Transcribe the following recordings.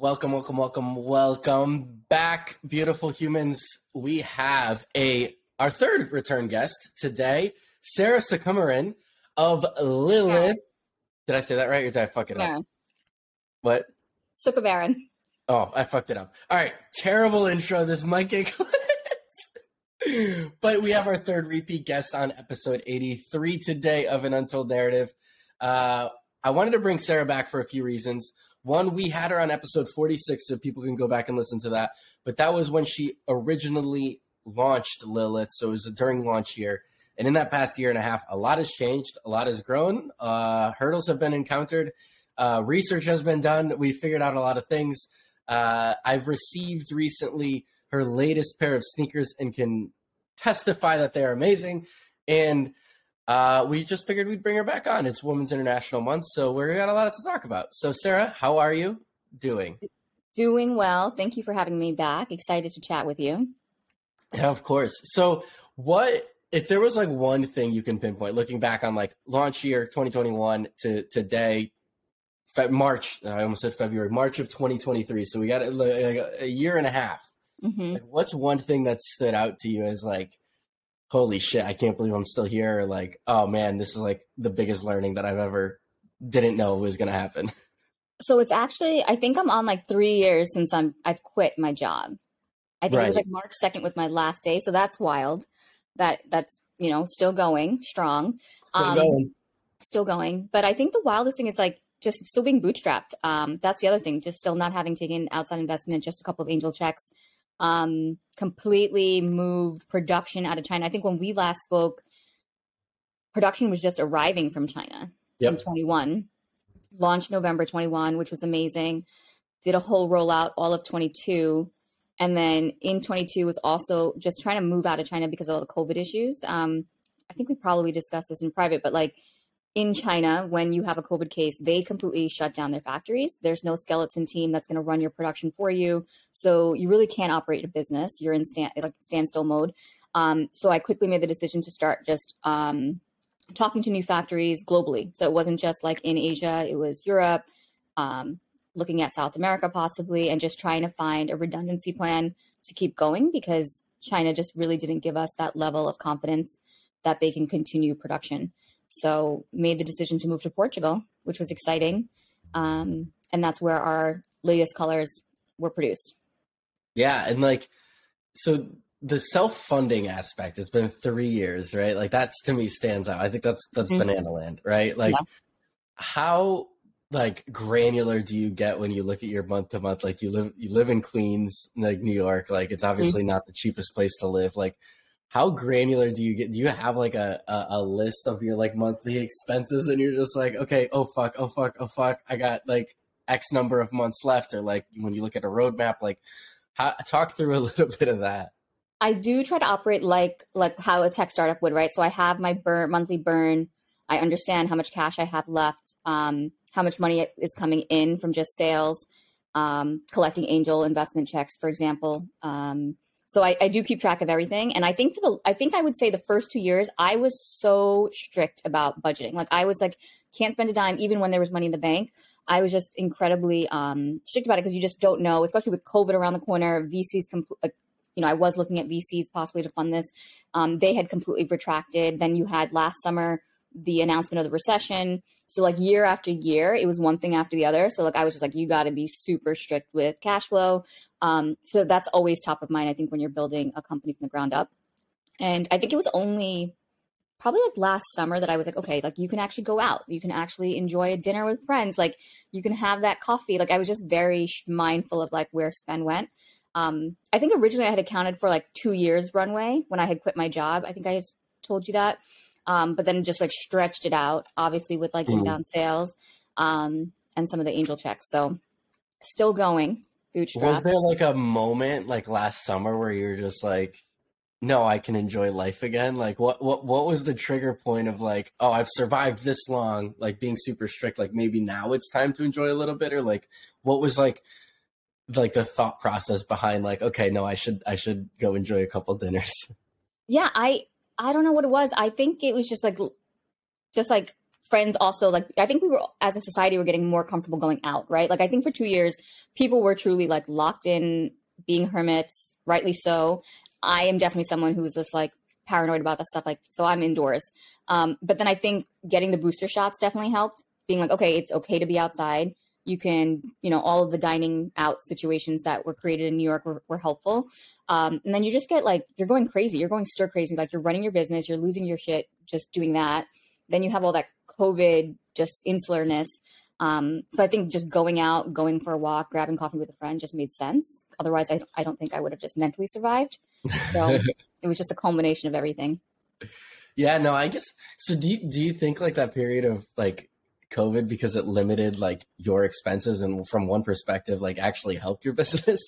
Welcome, welcome, welcome, welcome back, beautiful humans. We have a our third return guest today, Sarah Sukumaran of Lilith. Did I say that right or did I fuck it up? What? Sukumaran. Oh, I fucked it up. All right, terrible intro. This might get but we have our third repeat guest on episode 83 today of An Untold Narrative. Uh, I wanted to bring Sarah back for a few reasons. One, we had her on episode 46, so people can go back and listen to that. But that was when she originally launched Lilith. So it was during launch year. And in that past year and a half, a lot has changed, a lot has grown, uh, hurdles have been encountered, uh, research has been done. We figured out a lot of things. Uh, I've received recently her latest pair of sneakers and can testify that they are amazing. And uh, we just figured we'd bring her back on. It's Women's International Month, so we got a lot to talk about. So, Sarah, how are you doing? Doing well. Thank you for having me back. Excited to chat with you. Yeah, of course. So, what if there was like one thing you can pinpoint looking back on like launch year 2021 to today, Fe- March, I almost said February, March of 2023. So, we got a, a year and a half. Mm-hmm. Like, what's one thing that stood out to you as like, holy shit, I can't believe I'm still here. Like, oh man, this is like the biggest learning that I've ever didn't know was going to happen. So it's actually, I think I'm on like three years since I'm, I've quit my job. I think right. it was like March 2nd was my last day. So that's wild that that's, you know, still going strong. Still um, going. Still going. But I think the wildest thing is like just still being bootstrapped. Um, that's the other thing, just still not having taken outside investment, just a couple of angel checks um, completely moved production out of China. I think when we last spoke, production was just arriving from China yep. in 21. Launched November 21, which was amazing. Did a whole rollout all of 22. And then in 22 was also just trying to move out of China because of all the COVID issues. Um, I think we probably discussed this in private, but like in China, when you have a COVID case, they completely shut down their factories. There's no skeleton team that's going to run your production for you. So you really can't operate a business. You're in stand, like standstill mode. Um, so I quickly made the decision to start just um, talking to new factories globally. So it wasn't just like in Asia, it was Europe, um, looking at South America possibly, and just trying to find a redundancy plan to keep going because China just really didn't give us that level of confidence that they can continue production. So made the decision to move to Portugal, which was exciting. Um, and that's where our latest colors were produced. Yeah. And like, so the self-funding aspect it's been three years, right? Like that's to me stands out. I think that's, that's mm-hmm. banana land, right? Like yes. how like granular do you get when you look at your month to month? Like you live, you live in Queens, like New York, like it's obviously mm-hmm. not the cheapest place to live. Like how granular do you get? Do you have like a, a, a, list of your like monthly expenses and you're just like, okay, oh fuck, oh fuck, oh fuck, I got like X number of months left? Or like when you look at a roadmap, like how, talk through a little bit of that. I do try to operate like like how a tech startup would, right? So I have my burn monthly burn. I understand how much cash I have left, um, how much money is coming in from just sales, um, collecting angel investment checks, for example. Um, so I, I do keep track of everything. And I think for the, I think I would say the first two years, I was so strict about budgeting. Like I was like, can't spend a dime, even when there was money in the bank. I was just incredibly um, strict about it because you just don't know, especially with COVID around the corner. VCs, compl- you know, I was looking at VCs possibly to fund this. Um, they had completely retracted. Then you had last summer the announcement of the recession. So like year after year, it was one thing after the other. So like I was just like, you got to be super strict with cash flow. Um, so that's always top of mind. I think when you're building a company from the ground up. And I think it was only probably like last summer that I was like, okay, like you can actually go out, you can actually enjoy a dinner with friends, like you can have that coffee. Like I was just very mindful of like where spend went. Um, I think originally I had accounted for like two years runway when I had quit my job. I think I had told you that um, but then just like stretched it out, obviously with like mm. inbound sales um, and some of the angel checks. So still going. Bootstrap. Was there like a moment like last summer where you're just like, no, I can enjoy life again? Like what what what was the trigger point of like, oh, I've survived this long, like being super strict, like maybe now it's time to enjoy a little bit, or like what was like like the thought process behind like, okay, no, I should I should go enjoy a couple dinners. Yeah, I I don't know what it was. I think it was just like, just like friends also like I think we were as a society we're getting more comfortable going out, right? Like I think for two years people were truly like locked in, being hermits, rightly so. I am definitely someone who's just like paranoid about that stuff, like so I'm indoors. Um, but then I think getting the booster shots definitely helped. Being like, okay, it's okay to be outside. You can, you know, all of the dining out situations that were created in New York were, were helpful. Um, and then you just get like, you're going crazy. You're going stir crazy. Like you're running your business, you're losing your shit just doing that. Then you have all that COVID just insularness. Um, so I think just going out, going for a walk, grabbing coffee with a friend just made sense. Otherwise, I, I don't think I would have just mentally survived. So it was just a culmination of everything. Yeah, no, I guess. So do you, do you think like that period of like COVID because it limited like your expenses and from one perspective, like actually helped your business?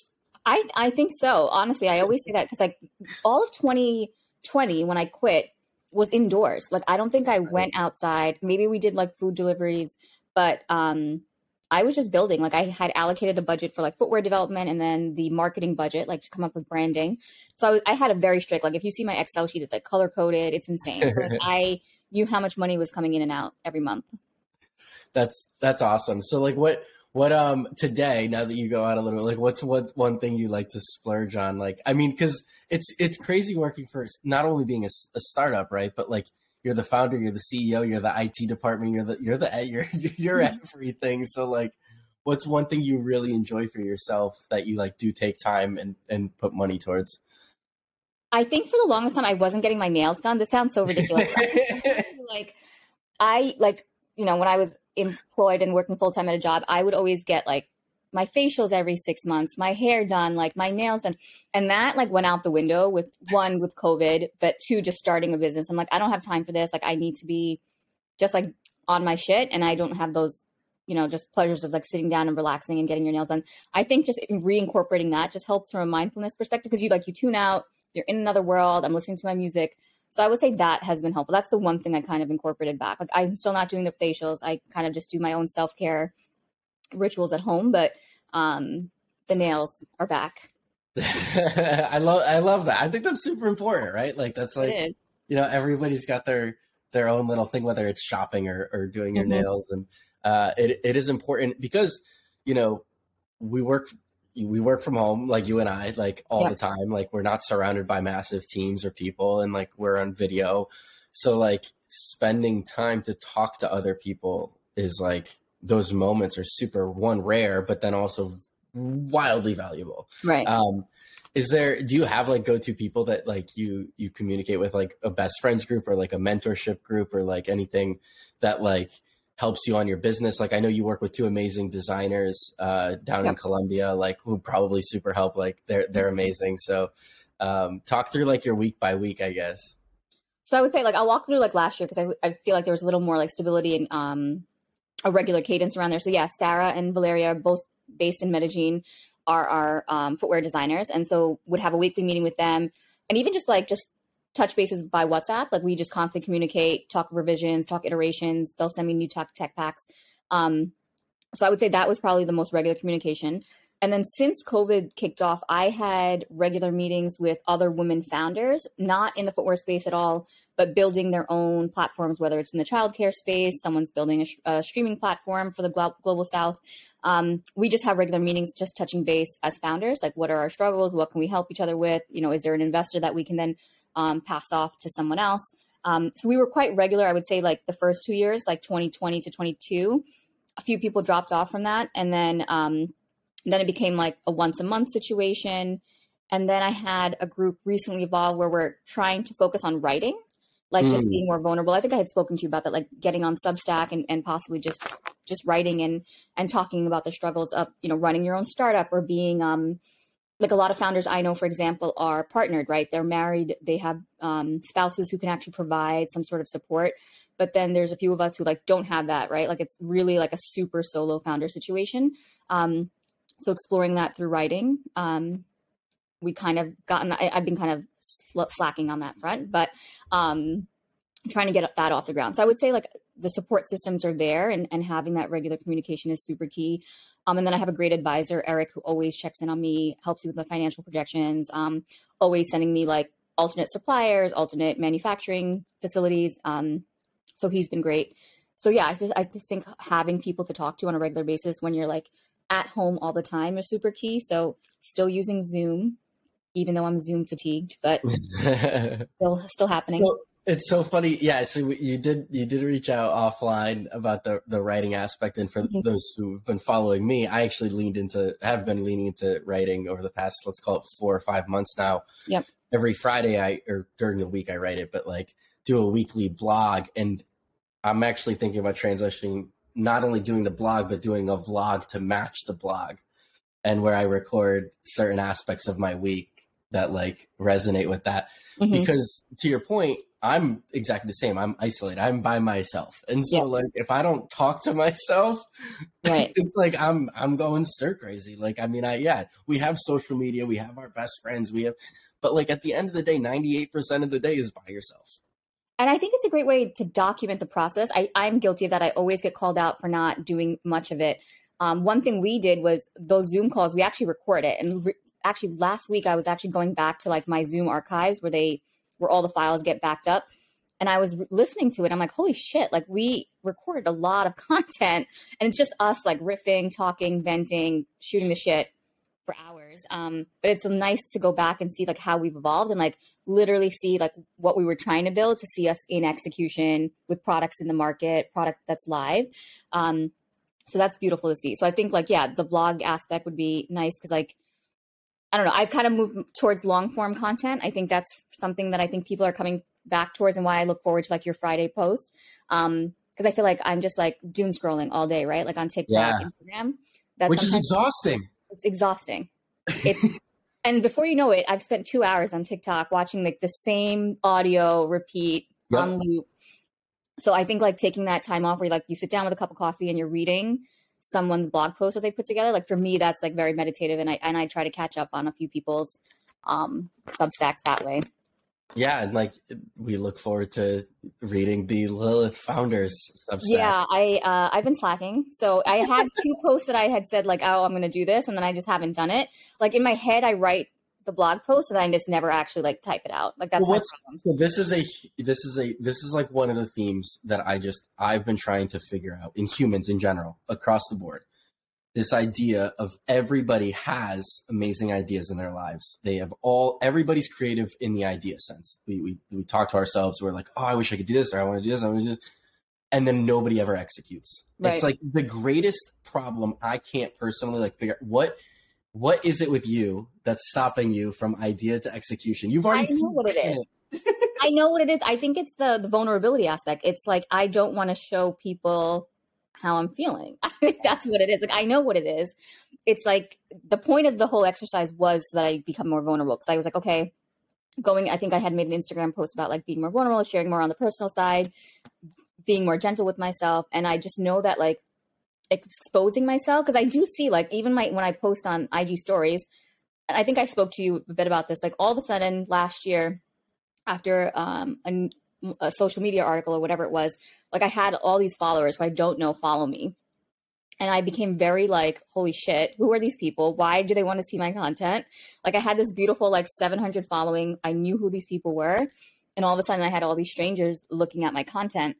I I think so. Honestly, I always say that because like all of 2020 when I quit, was indoors. Like I don't think I went outside. Maybe we did like food deliveries, but um I was just building. Like I had allocated a budget for like footwear development and then the marketing budget, like to come up with branding. So I, was, I had a very strict. Like if you see my Excel sheet, it's like color coded. It's insane. So I knew how much money was coming in and out every month. That's that's awesome. So like what what um today now that you go out a little bit like what's what one thing you like to splurge on? Like I mean because it's it's crazy working for not only being a, a, startup right? But like you're the founder you're the ceo you're the it department you're the you're the you're you're mm-hmm. everything. So like what's one thing you really enjoy for yourself that you like do take time and and put money towards? I think for the longest time i wasn't getting my nails done. This sounds so ridiculous like i like you know when i was employed and working full-time at a job i would always get like my facials every six months, my hair done, like my nails done. And that like went out the window with one with COVID, but two, just starting a business. I'm like, I don't have time for this. Like I need to be just like on my shit. And I don't have those, you know, just pleasures of like sitting down and relaxing and getting your nails done. I think just reincorporating that just helps from a mindfulness perspective because you like you tune out, you're in another world. I'm listening to my music. So I would say that has been helpful. That's the one thing I kind of incorporated back. Like I'm still not doing the facials. I kind of just do my own self care rituals at home, but um, the nails are back. I love I love that. I think that's super important, right? Like that's like you know everybody's got their their own little thing, whether it's shopping or, or doing your mm-hmm. nails, and uh, it it is important because you know we work we work from home like you and I like all the time. Like we're not surrounded by massive teams or people, and like we're on video, so like spending time to talk to other people is like those moments are super one rare, but then also wildly valuable. Right. Um, is there do you have like go-to people that like you you communicate with like a best friends group or like a mentorship group or like anything that like helps you on your business. Like i know you work with two amazing designers uh down yep. in colombia like who probably super help like they're they're amazing. So um talk through like your week by week i guess. So i would say like i'll walk through like last year because I, I feel like there was a little more like stability and um a regular cadence around there. So yeah, Sarah and Valeria, both based in Medellin, are our um, footwear designers, and so would have a weekly meeting with them, and even just like just touch bases by WhatsApp. Like we just constantly communicate, talk revisions, talk iterations. They'll send me new tech tech packs. Um, so I would say that was probably the most regular communication. And then since COVID kicked off, I had regular meetings with other women founders, not in the footwear space at all, but building their own platforms, whether it's in the childcare space, someone's building a, a streaming platform for the global south. Um, we just have regular meetings, just touching base as founders, like what are our struggles? What can we help each other with? You know, is there an investor that we can then um, pass off to someone else? Um, so we were quite regular. I would say like the first two years, like 2020 to 22, a few people dropped off from that. And then, um, then it became like a once a month situation. And then I had a group recently evolve where we're trying to focus on writing, like mm. just being more vulnerable. I think I had spoken to you about that, like getting on Substack and, and possibly just just writing and and talking about the struggles of you know running your own startup or being um like a lot of founders I know, for example, are partnered, right? They're married, they have um, spouses who can actually provide some sort of support. But then there's a few of us who like don't have that, right? Like it's really like a super solo founder situation. Um, so exploring that through writing um, we kind of gotten I, have been kind of sl- slacking on that front but um, trying to get that off the ground so i would say like the support systems are there and, and having that regular communication is super key um, and then i have a great advisor eric who always checks in on me helps me with the financial projections um, always sending me like alternate suppliers alternate manufacturing facilities um, so he's been great so yeah, I just I just think having people to talk to on a regular basis when you're like at home all the time is super key. So still using Zoom, even though I'm Zoom fatigued, but still still happening. So, it's so funny. Yeah, so you did you did reach out offline about the the writing aspect, and for mm-hmm. those who've been following me, I actually leaned into have been leaning into writing over the past let's call it four or five months now. Yep. Every Friday, I or during the week I write it, but like do a weekly blog, and I'm actually thinking about transitioning not only doing the blog but doing a vlog to match the blog, and where I record certain aspects of my week that like resonate with that. Mm-hmm. Because to your point, I'm exactly the same. I'm isolated. I'm by myself. And so like if I don't talk to myself, right. it's like I'm I'm going stir crazy. Like I mean I yeah, we have social media, we have our best friends, we have but like at the end of the day, 98% of the day is by yourself. And I think it's a great way to document the process. I, I'm guilty of that. I always get called out for not doing much of it. Um, one thing we did was those Zoom calls, we actually record it. And re- actually, last week, I was actually going back to like my Zoom archives where they where all the files get backed up. And I was listening to it. I'm like, holy shit, like we recorded a lot of content and it's just us like riffing, talking, venting, shooting the shit for hours. Um, but it's nice to go back and see like how we've evolved and like literally see like what we were trying to build to see us in execution with products in the market, product that's live. Um, so that's beautiful to see. So I think like, yeah, the vlog aspect would be nice because like I don't know. I've kind of moved towards long form content. I think that's something that I think people are coming back towards and why I look forward to like your Friday post. Um, because I feel like I'm just like doom scrolling all day, right? Like on TikTok, yeah. Instagram. That's Which is exhausting. It's exhausting. It's and before you know it, I've spent two hours on TikTok watching like the same audio repeat yep. on loop. So I think like taking that time off where like you sit down with a cup of coffee and you're reading someone's blog post that they put together. Like for me, that's like very meditative, and I and I try to catch up on a few people's um, Substacks that way. Yeah, and like we look forward to reading the Lilith Founders Substack. Yeah, I uh, I've been slacking. So I had two posts that I had said like, oh, I'm going to do this, and then I just haven't done it. Like in my head, I write the blog post and I just never actually like type it out. Like that's well, so this is a this is a this is like one of the themes that I just I've been trying to figure out in humans in general across the board. This idea of everybody has amazing ideas in their lives. They have all everybody's creative in the idea sense. We we we talk to ourselves. We're like, oh, I wish I could do this, or I want to do this. I want to do this. And then nobody ever executes. Right. It's like the greatest problem I can't personally like figure out what what is it with you that's stopping you from idea to execution? You've already I know what it is. I know what it is. I think it's the the vulnerability aspect. It's like I don't want to show people how I'm feeling. I think that's what it is. Like I know what it is. It's like the point of the whole exercise was that I become more vulnerable because I was like, okay, going. I think I had made an Instagram post about like being more vulnerable, sharing more on the personal side, being more gentle with myself, and I just know that like exposing myself because I do see like even my when I post on IG stories, and I think I spoke to you a bit about this. Like all of a sudden last year, after um, a, a social media article or whatever it was, like I had all these followers who I don't know follow me, and I became very like, holy shit, who are these people? Why do they want to see my content? Like I had this beautiful like 700 following. I knew who these people were, and all of a sudden I had all these strangers looking at my content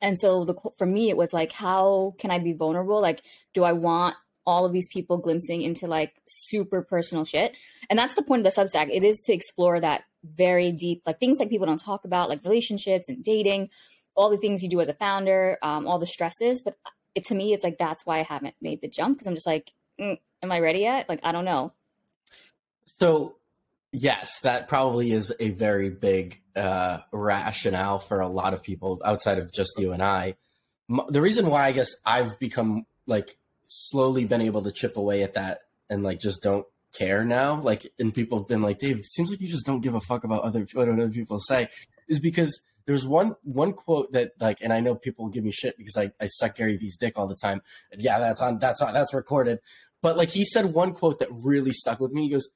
and so the for me it was like how can i be vulnerable? Like do i want all of these people glimpsing into like super personal shit? And that's the point of the substack. It is to explore that very deep like things like people don't talk about like relationships and dating all the things you do as a founder um, all the stresses. But it, to me it's like that's why i haven't made the jump because i'm just like mm, am i ready yet? Like i don't know. So Yes, that probably is a very big uh, rationale for a lot of people outside of just you and I. The reason why I guess I've become like slowly been able to chip away at that and like just don't care now, like, and people have been like, Dave, it seems like you just don't give a fuck about other what other people say, is because there's one one quote that like, and I know people give me shit because I, I suck Gary Vee's dick all the time. And yeah, that's on that's on that's recorded. But like he said one quote that really stuck with me. He goes,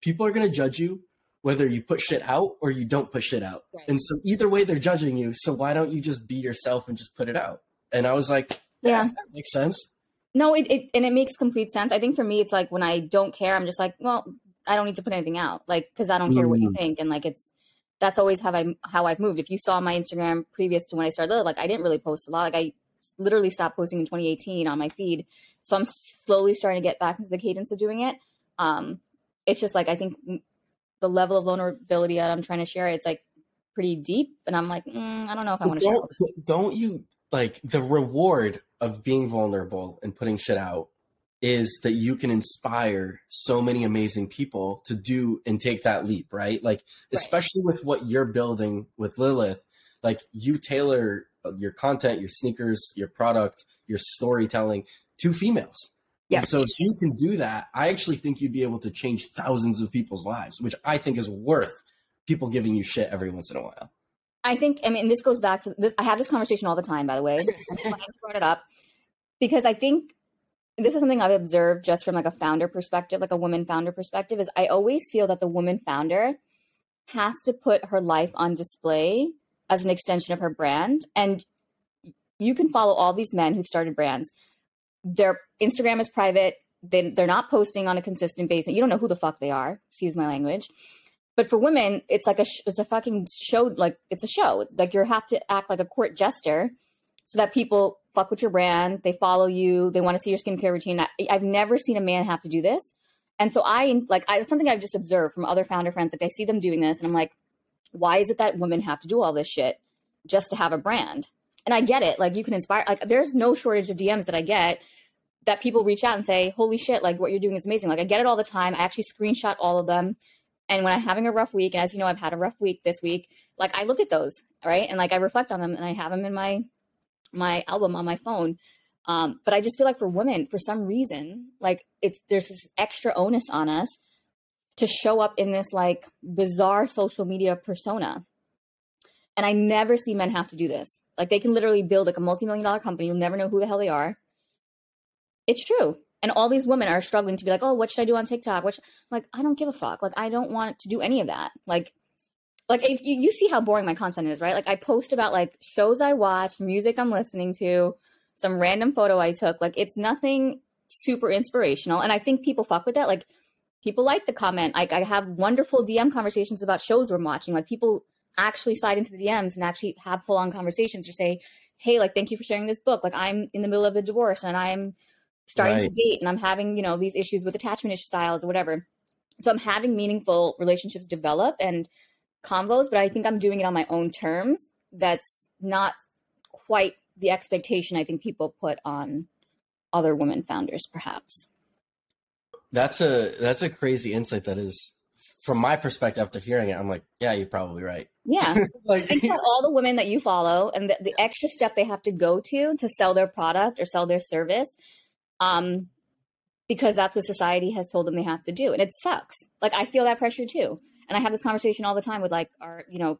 people are to judge you whether you put shit out or you don't put shit out. Right. And so either way they're judging you. So why don't you just be yourself and just put it out? And I was like, yeah, yeah. that makes sense. No, it, it and it makes complete sense. I think for me it's like when I don't care, I'm just like, well, I don't need to put anything out. Like cuz I don't care mm. what you mm. think and like it's that's always how I how I've moved. If you saw my Instagram previous to when I started, like I didn't really post a lot. Like I literally stopped posting in 2018 on my feed. So I'm slowly starting to get back into the cadence of doing it. Um, it's just like I think the level of vulnerability that I'm trying to share, it's like pretty deep, and I'm like, mm, I don't know if I want to don't, Don't you like the reward of being vulnerable and putting shit out is that you can inspire so many amazing people to do and take that leap, right? Like, right. especially with what you're building with Lilith, like you tailor your content, your sneakers, your product, your storytelling to females. Yeah. so if you can do that, I actually think you'd be able to change thousands of people's lives, which I think is worth people giving you shit every once in a while. I think, I mean, this goes back to this. I have this conversation all the time, by the way. I brought it up because I think this is something I've observed just from like a founder perspective, like a woman founder perspective, is I always feel that the woman founder has to put her life on display as an extension of her brand. And you can follow all these men who started brands. Their Instagram is private. They, they're not posting on a consistent basis. You don't know who the fuck they are. Excuse my language. But for women, it's like a sh- it's a fucking show. Like it's a show. Like you have to act like a court jester so that people fuck with your brand. They follow you. They want to see your skincare routine. I, I've never seen a man have to do this. And so I like I, it's something I've just observed from other founder friends. Like I see them doing this, and I'm like, why is it that women have to do all this shit just to have a brand? And I get it. Like you can inspire. Like there's no shortage of DMs that I get that people reach out and say, "Holy shit! Like what you're doing is amazing." Like I get it all the time. I actually screenshot all of them. And when I'm having a rough week, and as you know, I've had a rough week this week. Like I look at those, right, and like I reflect on them, and I have them in my my album on my phone. Um, but I just feel like for women, for some reason, like it's there's this extra onus on us to show up in this like bizarre social media persona. And I never see men have to do this. Like they can literally build like a multi-million dollar company. You'll never know who the hell they are. It's true. And all these women are struggling to be like, oh, what should I do on TikTok? Which like I don't give a fuck. Like I don't want to do any of that. Like like if you, you see how boring my content is, right? Like I post about like shows I watch, music I'm listening to, some random photo I took. Like it's nothing super inspirational. And I think people fuck with that. Like people like the comment. Like I have wonderful DM conversations about shows we're watching. Like people actually slide into the DMs and actually have full on conversations or say, Hey, like, thank you for sharing this book. Like I'm in the middle of a divorce and I'm starting right. to date and I'm having, you know, these issues with attachment issue styles or whatever. So I'm having meaningful relationships develop and convos, but I think I'm doing it on my own terms. That's not quite the expectation I think people put on other women founders, perhaps. That's a that's a crazy insight. That is, from my perspective, after hearing it, I'm like, yeah, you're probably right. Yeah, like think about all the women that you follow and the, the extra step they have to go to to sell their product or sell their service, um, because that's what society has told them they have to do, and it sucks. Like I feel that pressure too, and I have this conversation all the time with like our, you know,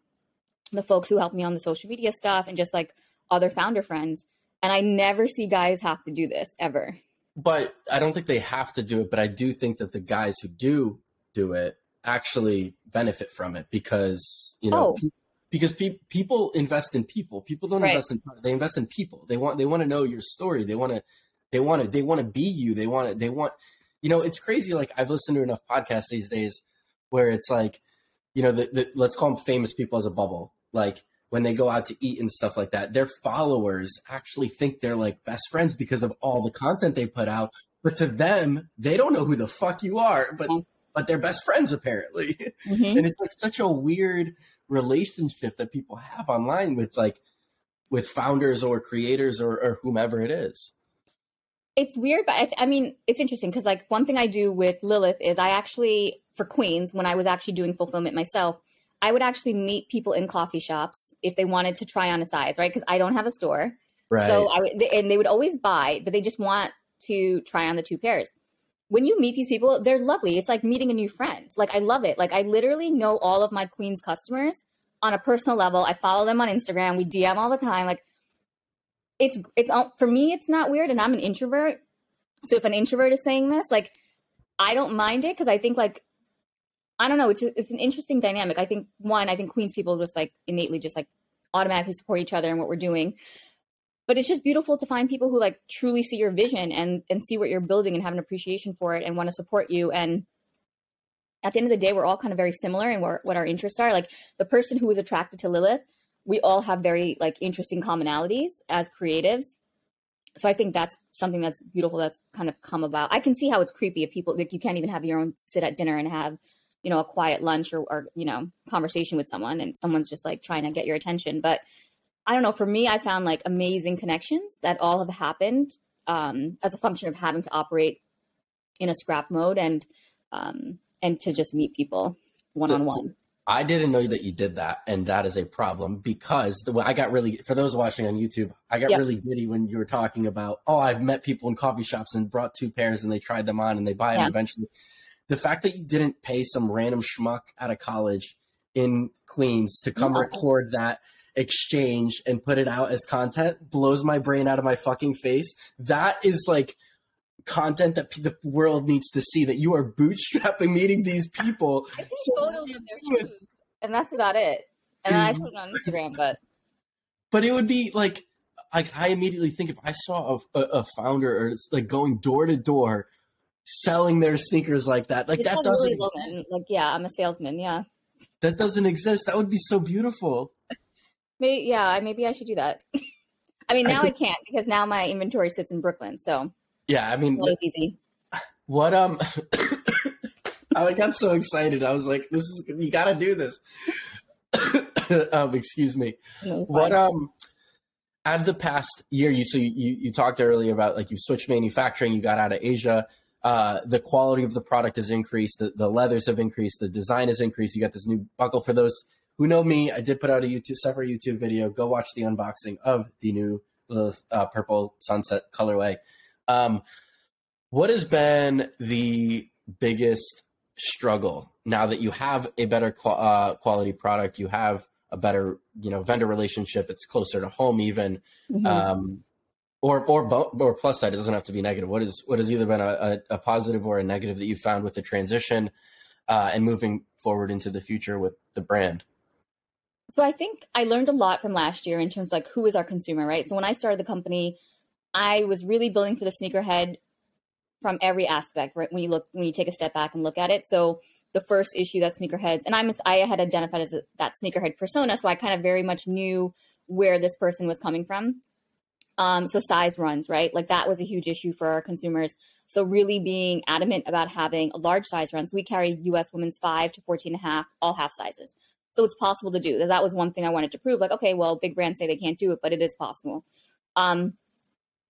the folks who help me on the social media stuff and just like other founder friends, and I never see guys have to do this ever but I don't think they have to do it. But I do think that the guys who do do it actually benefit from it because you know. Oh. Pe- because pe- people invest in people. People don't right. invest in they invest in people. They want they want to know your story. They want to they want to they want to be you. They want to they want you know it's crazy. Like I've listened to enough podcasts these days where it's like you know the, the let's call them famous people as a bubble. Like when they go out to eat and stuff like that, their followers actually think they're like best friends because of all the content they put out. But to them, they don't know who the fuck you are, but mm-hmm. But they're best friends apparently. Mm-hmm. And it's like such a weird relationship that people have online with like with founders or creators or, or whomever it is. It's weird, but I, th- I mean, it's interesting because like one thing I do with Lilith is I actually for Queens when I was actually doing fulfillment myself, I would actually meet people in coffee shops if they wanted to try on a size, right? Because I don't have a store. Right. So I would, and they would always buy, but they just want to try on the two pairs. When you meet these people, they're lovely. It's like meeting a new friend. Like I love it. Like I literally know all of my Queens customers on a personal level. I follow them on Instagram. We DM all the time. Like it's it's for me, it's not weird, and I'm an introvert. So if an introvert is saying this, like I don't mind it because I think like I don't know. It's it's an interesting dynamic. I think one, I think Queens people just like innately just like automatically support each other and what we're doing. But it's just beautiful to find people who like truly see your vision and and see what you're building and have an appreciation for it and want to support you. And at the end of the day, we're all kind of very similar in what, what our interests are. Like the person who was attracted to Lilith, we all have very like interesting commonalities as creatives. so I think that's something that's beautiful that's kind of come about. I can see how it's creepy if people like you can't even have your own sit at dinner and have, you know, a quiet lunch or, or you know, conversation with someone and someone's just like trying to get your attention. But I don't know, for me, I found like amazing connections that all have happened um, as a function of having to operate in a scrap mode and um, and to just meet people one on one. I didn't know that you did that, and that is a problem because the I got really for those watching on YouTube, I got yep. really giddy when you were talking about oh, I've met people in coffee shops and brought two pairs and they tried them on and they buy them eventually. The fact that you didn't pay some random schmuck out of college in Queens to come record that exchange and put it out as content blows my brain out of my fucking face. That is like content that the world needs to see that you are bootstrapping meeting these people. I take photos of their shoes, and that's about it. And I put it on Instagram, but but it would be like like I immediately think if I saw a, a, a founder or it's like going door to door selling their sneakers like that, like that doesn't really exist. Like yeah, I'm a salesman. Yeah, that doesn't exist. That would be so beautiful. Maybe yeah, maybe I should do that. I mean, now I, think, I can't because now my inventory sits in Brooklyn. So yeah, I mean, it's easy. What um, I got so excited. I was like, "This is you got to do this." um, excuse me. No, what um, out of the past year, you so you you talked earlier about like you switched manufacturing, you got out of Asia. Uh, the quality of the product has increased. The, the leathers have increased. The design has increased. You got this new buckle. For those who know me, I did put out a YouTube separate YouTube video. Go watch the unboxing of the new uh, purple sunset colorway. Um, what has been the biggest struggle now that you have a better uh, quality product? You have a better, you know, vendor relationship. It's closer to home, even. Mm-hmm. Um, or or or plus side. It doesn't have to be negative. What is what has either been a, a, a positive or a negative that you found with the transition uh, and moving forward into the future with the brand? So I think I learned a lot from last year in terms of like who is our consumer, right? So when I started the company, I was really building for the sneakerhead from every aspect, right? When you look, when you take a step back and look at it. So the first issue that sneakerheads, and I'm, I had identified as a, that sneakerhead persona. So I kind of very much knew where this person was coming from. Um, so size runs, right? Like that was a huge issue for our consumers. So really being adamant about having a large size runs. We carry US women's five to 14 and a half, all half sizes. So it's possible to do. That That was one thing I wanted to prove. Like, okay, well, big brands say they can't do it, but it is possible. Um,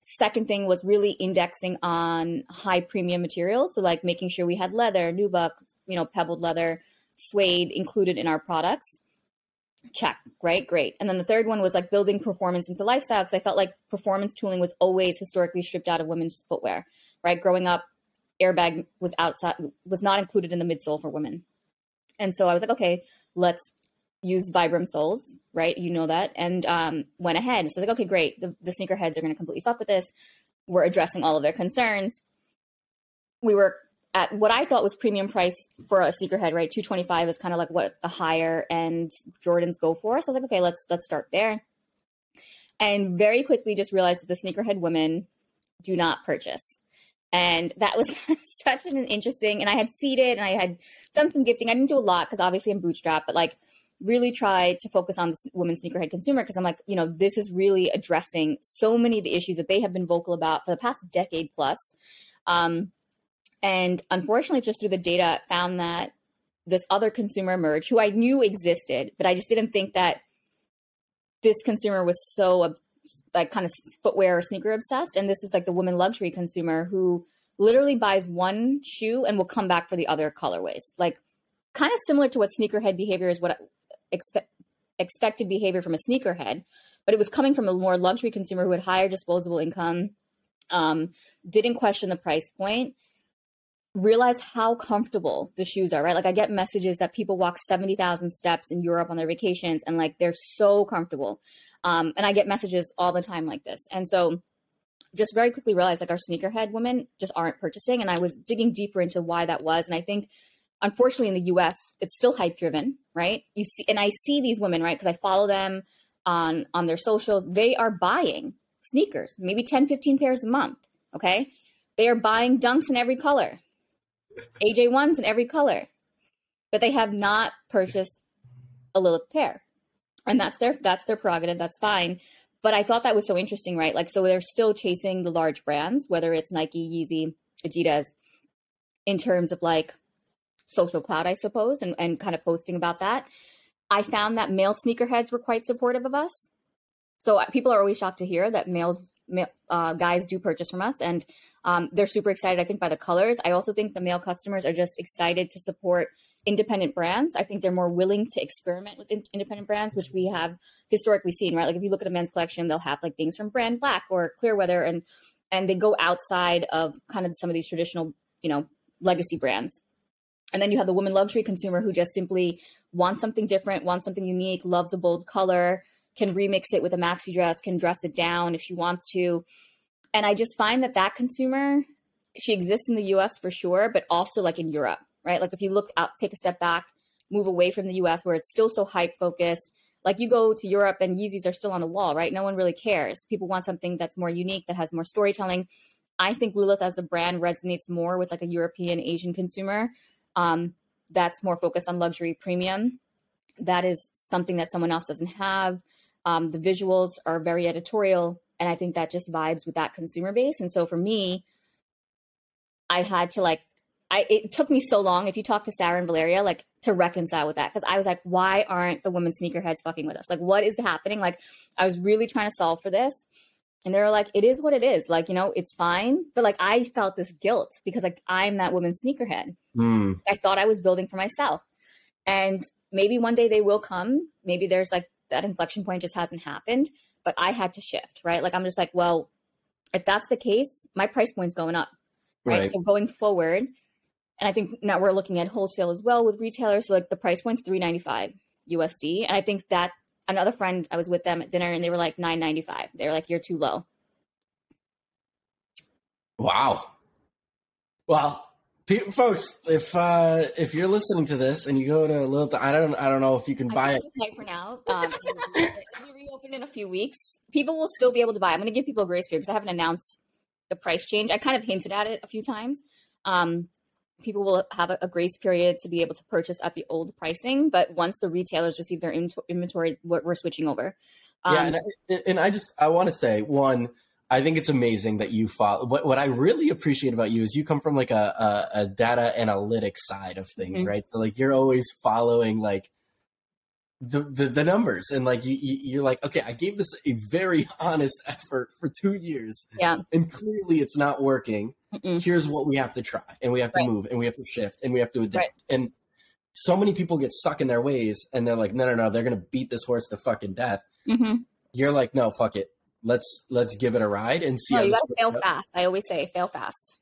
second thing was really indexing on high premium materials so like making sure we had leather nubuck you know pebbled leather suede included in our products check right great and then the third one was like building performance into lifestyle because i felt like performance tooling was always historically stripped out of women's footwear right growing up airbag was outside was not included in the midsole for women and so i was like okay let's use Vibram soles, right? You know that, and um, went ahead. So like, okay, great. The, the sneakerheads are going to completely fuck with this. We're addressing all of their concerns. We were at what I thought was premium price for a sneakerhead, right? Two twenty five is kind of like what the higher end Jordans go for. So I was like, okay, let's let's start there. And very quickly, just realized that the sneakerhead women do not purchase. And that was such an interesting, and I had seeded and I had done some gifting. I didn't do a lot because obviously I'm bootstrap, but like really try to focus on this woman sneakerhead consumer because I'm like, you know, this is really addressing so many of the issues that they have been vocal about for the past decade plus. Um, and unfortunately, just through the data, found that this other consumer emerged who I knew existed, but I just didn't think that this consumer was so like kind of footwear or sneaker obsessed. And this is like the woman luxury consumer who literally buys one shoe and will come back for the other colorways. Like kind of similar to what sneakerhead behavior is what expect, expected behavior from a sneakerhead, but it was coming from a more luxury consumer who had higher disposable income, um, didn't question the price point, realized how comfortable the shoes are, right? Like I get messages that people walk 70,000 steps in Europe on their vacations and like they're so comfortable. Um, and I get messages all the time like this. And so just very quickly realized like our sneakerhead women just aren't purchasing. And I was digging deeper into why that was. And I think unfortunately in the US, it's still hype driven, right? You see, and I see these women, right? Because I follow them on on their socials. They are buying sneakers, maybe 10, 15 pairs a month. Okay. They are buying dunks in every color, AJ1s in every color, but they have not purchased a Lilith pair. And that's their that's their prerogative. That's fine. but I thought that was so interesting, right? Like, so they're still chasing the large brands, whether it's Nike, Yeezy, Adidas, in terms of like social cloud, I suppose, and, and kind of posting about that. I found that male sneakerheads were quite supportive of us. So uh, people are always shocked to hear that males, male, uh, guys do purchase from us, and um, they're super excited. I think by the colors. I also think the male customers are just excited to support independent brands. I think they're more willing to experiment with in- independent brands, which we have historically seen, right? Like if you look at a men's collection, they'll have like things from Brand Black or Clearweather, and and they go outside of kind of some of these traditional, you know, legacy brands. And then you have the woman luxury consumer who just simply wants something different, wants something unique, loves a bold color, can remix it with a maxi dress, can dress it down if she wants to. And I just find that that consumer, she exists in the US for sure, but also like in Europe, right? Like if you look out, take a step back, move away from the US where it's still so hype focused. Like you go to Europe and Yeezys are still on the wall, right? No one really cares. People want something that's more unique, that has more storytelling. I think Lilith as a brand resonates more with like a European Asian consumer um, that's more focused on luxury premium. That is something that someone else doesn't have. Um, the visuals are very editorial, and I think that just vibes with that consumer base. And so for me, I've had to like, I it took me so long. If you talk to Sarah and Valeria, like to reconcile with that, because I was like, why aren't the women sneakerheads fucking with us? Like, what is happening? Like, I was really trying to solve for this and they were like it is what it is like you know it's fine but like i felt this guilt because like i'm that woman sneakerhead mm. i thought i was building for myself and maybe one day they will come maybe there's like that inflection point just hasn't happened but i had to shift right like i'm just like well if that's the case my price point's going up right, right. so going forward and i think now we're looking at wholesale as well with retailers so like the price point's 395 usd and i think that another friend I was with them at dinner and they were like 9.95. They were like you're too low. Wow. Well, folks, if uh if you're listening to this and you go to a little I don't I don't know if you can buy it for now. Um we reopen in a few weeks. People will still be able to buy. I'm going to give people a grace period because I haven't announced the price change. I kind of hinted at it a few times. Um people will have a, a, grace period to be able to purchase at the old pricing. But once the retailers receive their in- inventory, we're, we're, switching over. Um, yeah, and I, and I just I want to say one. I think it's amazing that you follow. What what I really appreciate about you is you come from like a a, a data analytics side of things, mm-hmm. right? So like you're always following like the, the, the numbers and like you, you're like okay i gave this a very honest effort for two years yeah and clearly it's not working Mm-mm. here's what we have to try and we have to right. move and we have to shift and we have to adapt right. and so many people get stuck in their ways and they're like no no no they're gonna beat this horse to fucking death mm-hmm. you're like no fuck it let's let's give it a ride and see no, you gotta fail fast i always say fail fast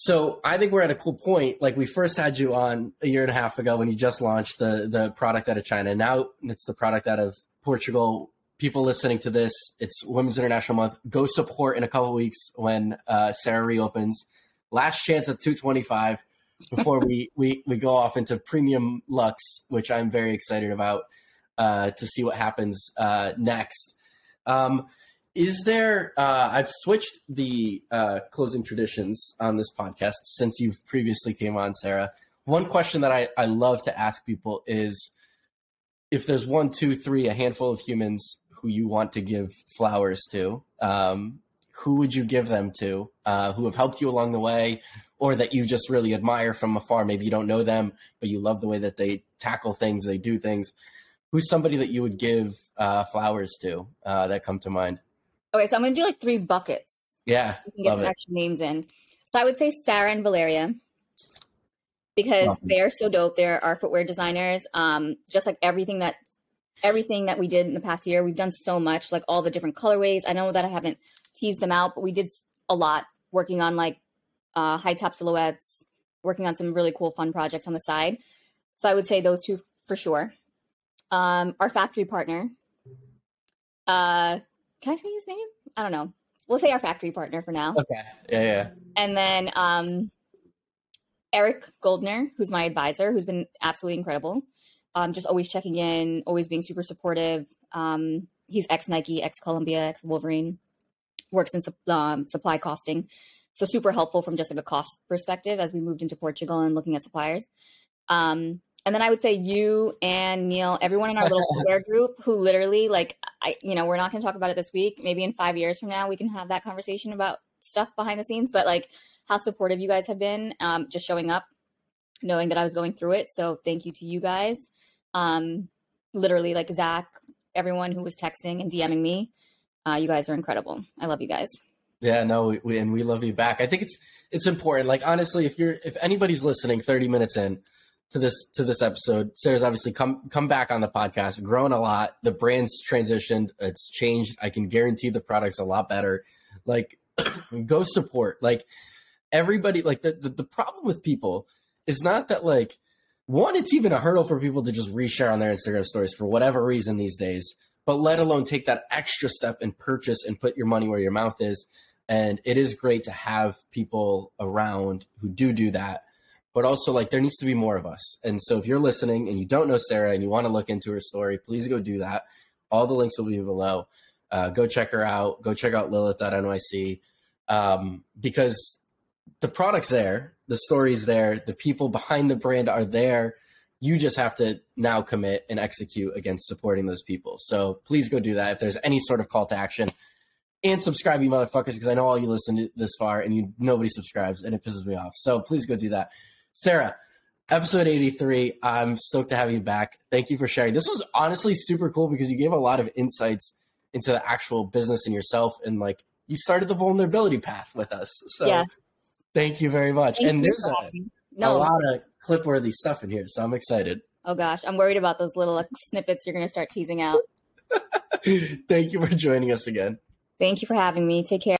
so I think we're at a cool point. Like we first had you on a year and a half ago when you just launched the the product out of China. Now it's the product out of Portugal. People listening to this, it's Women's International Month. Go support in a couple weeks when uh, Sarah reopens. Last chance at 225 before we, we we go off into premium lux, which I'm very excited about uh, to see what happens uh, next. Um, is there uh, i've switched the uh, closing traditions on this podcast since you've previously came on sarah. One question that I, I love to ask people is if there's one two three a handful of humans who you want to give flowers to um, who would you give them to uh, who have helped you along the way or that you just really admire from afar? Maybe you don't know them but you love the way that they tackle things they do things. Who's somebody that you would give uh, flowers to uh, that come to mind Okay, so I'm going to do like three buckets. Yeah. You can get some it. extra names in. So I would say Sarah and Valeria because they're so dope. They're our footwear designers. Um, just like everything that everything that we did in the past year, we've done so much, like all the different colorways. I know that I haven't teased them out, but we did a lot working on like uh, high top silhouettes, working on some really cool fun projects on the side. So I would say those two for sure. Um, our factory partner, uh, can I say his name? I don't know. We'll say our factory partner for now. Okay. Yeah, yeah. And then um, Eric Goldner, who's my advisor, who's been absolutely incredible. Um, just always checking in, always being super supportive. Um, he's ex Nike, ex Columbia, ex Wolverine, works in um, supply costing. So super helpful from just like a cost perspective as we moved into Portugal and looking at suppliers. Um, and then I would say you and Neil, everyone in our little Square group who literally like I you know, we're not gonna talk about it this week. Maybe in five years from now we can have that conversation about stuff behind the scenes, but like how supportive you guys have been, um, just showing up, knowing that I was going through it. So thank you to you guys. Um, literally like Zach, everyone who was texting and DMing me. Uh, you guys are incredible. I love you guys. Yeah, no, we, we, and we love you back. I think it's it's important. Like honestly, if you're if anybody's listening 30 minutes in to this to this episode, Sarah's obviously come come back on the podcast, grown a lot. The brand's transitioned, it's changed. I can guarantee the product's a lot better. Like go support. Like everybody like the, the the problem with people is not that like one, it's even a hurdle for people to just reshare on their Instagram stories for whatever reason these days, but let alone take that extra step and purchase and put your money where your mouth is. And it is great to have people around who do do that. But also, like, there needs to be more of us. And so, if you're listening and you don't know Sarah and you want to look into her story, please go do that. All the links will be below. Uh, go check her out. Go check out Lilith.nyc um, because the product's there, the story's there, the people behind the brand are there. You just have to now commit and execute against supporting those people. So please go do that if there's any sort of call to action and subscribe, you motherfuckers, because I know all you listen to this far and you nobody subscribes and it pisses me off. So please go do that. Sarah, episode 83. I'm stoked to have you back. Thank you for sharing. This was honestly super cool because you gave a lot of insights into the actual business and yourself and like you started the vulnerability path with us. So Yeah. thank you very much. Thank and there's a, me. a lot of clip worthy stuff in here. So I'm excited. Oh gosh, I'm worried about those little snippets you're going to start teasing out. Thank you for joining us again. Thank you for having me. Take care.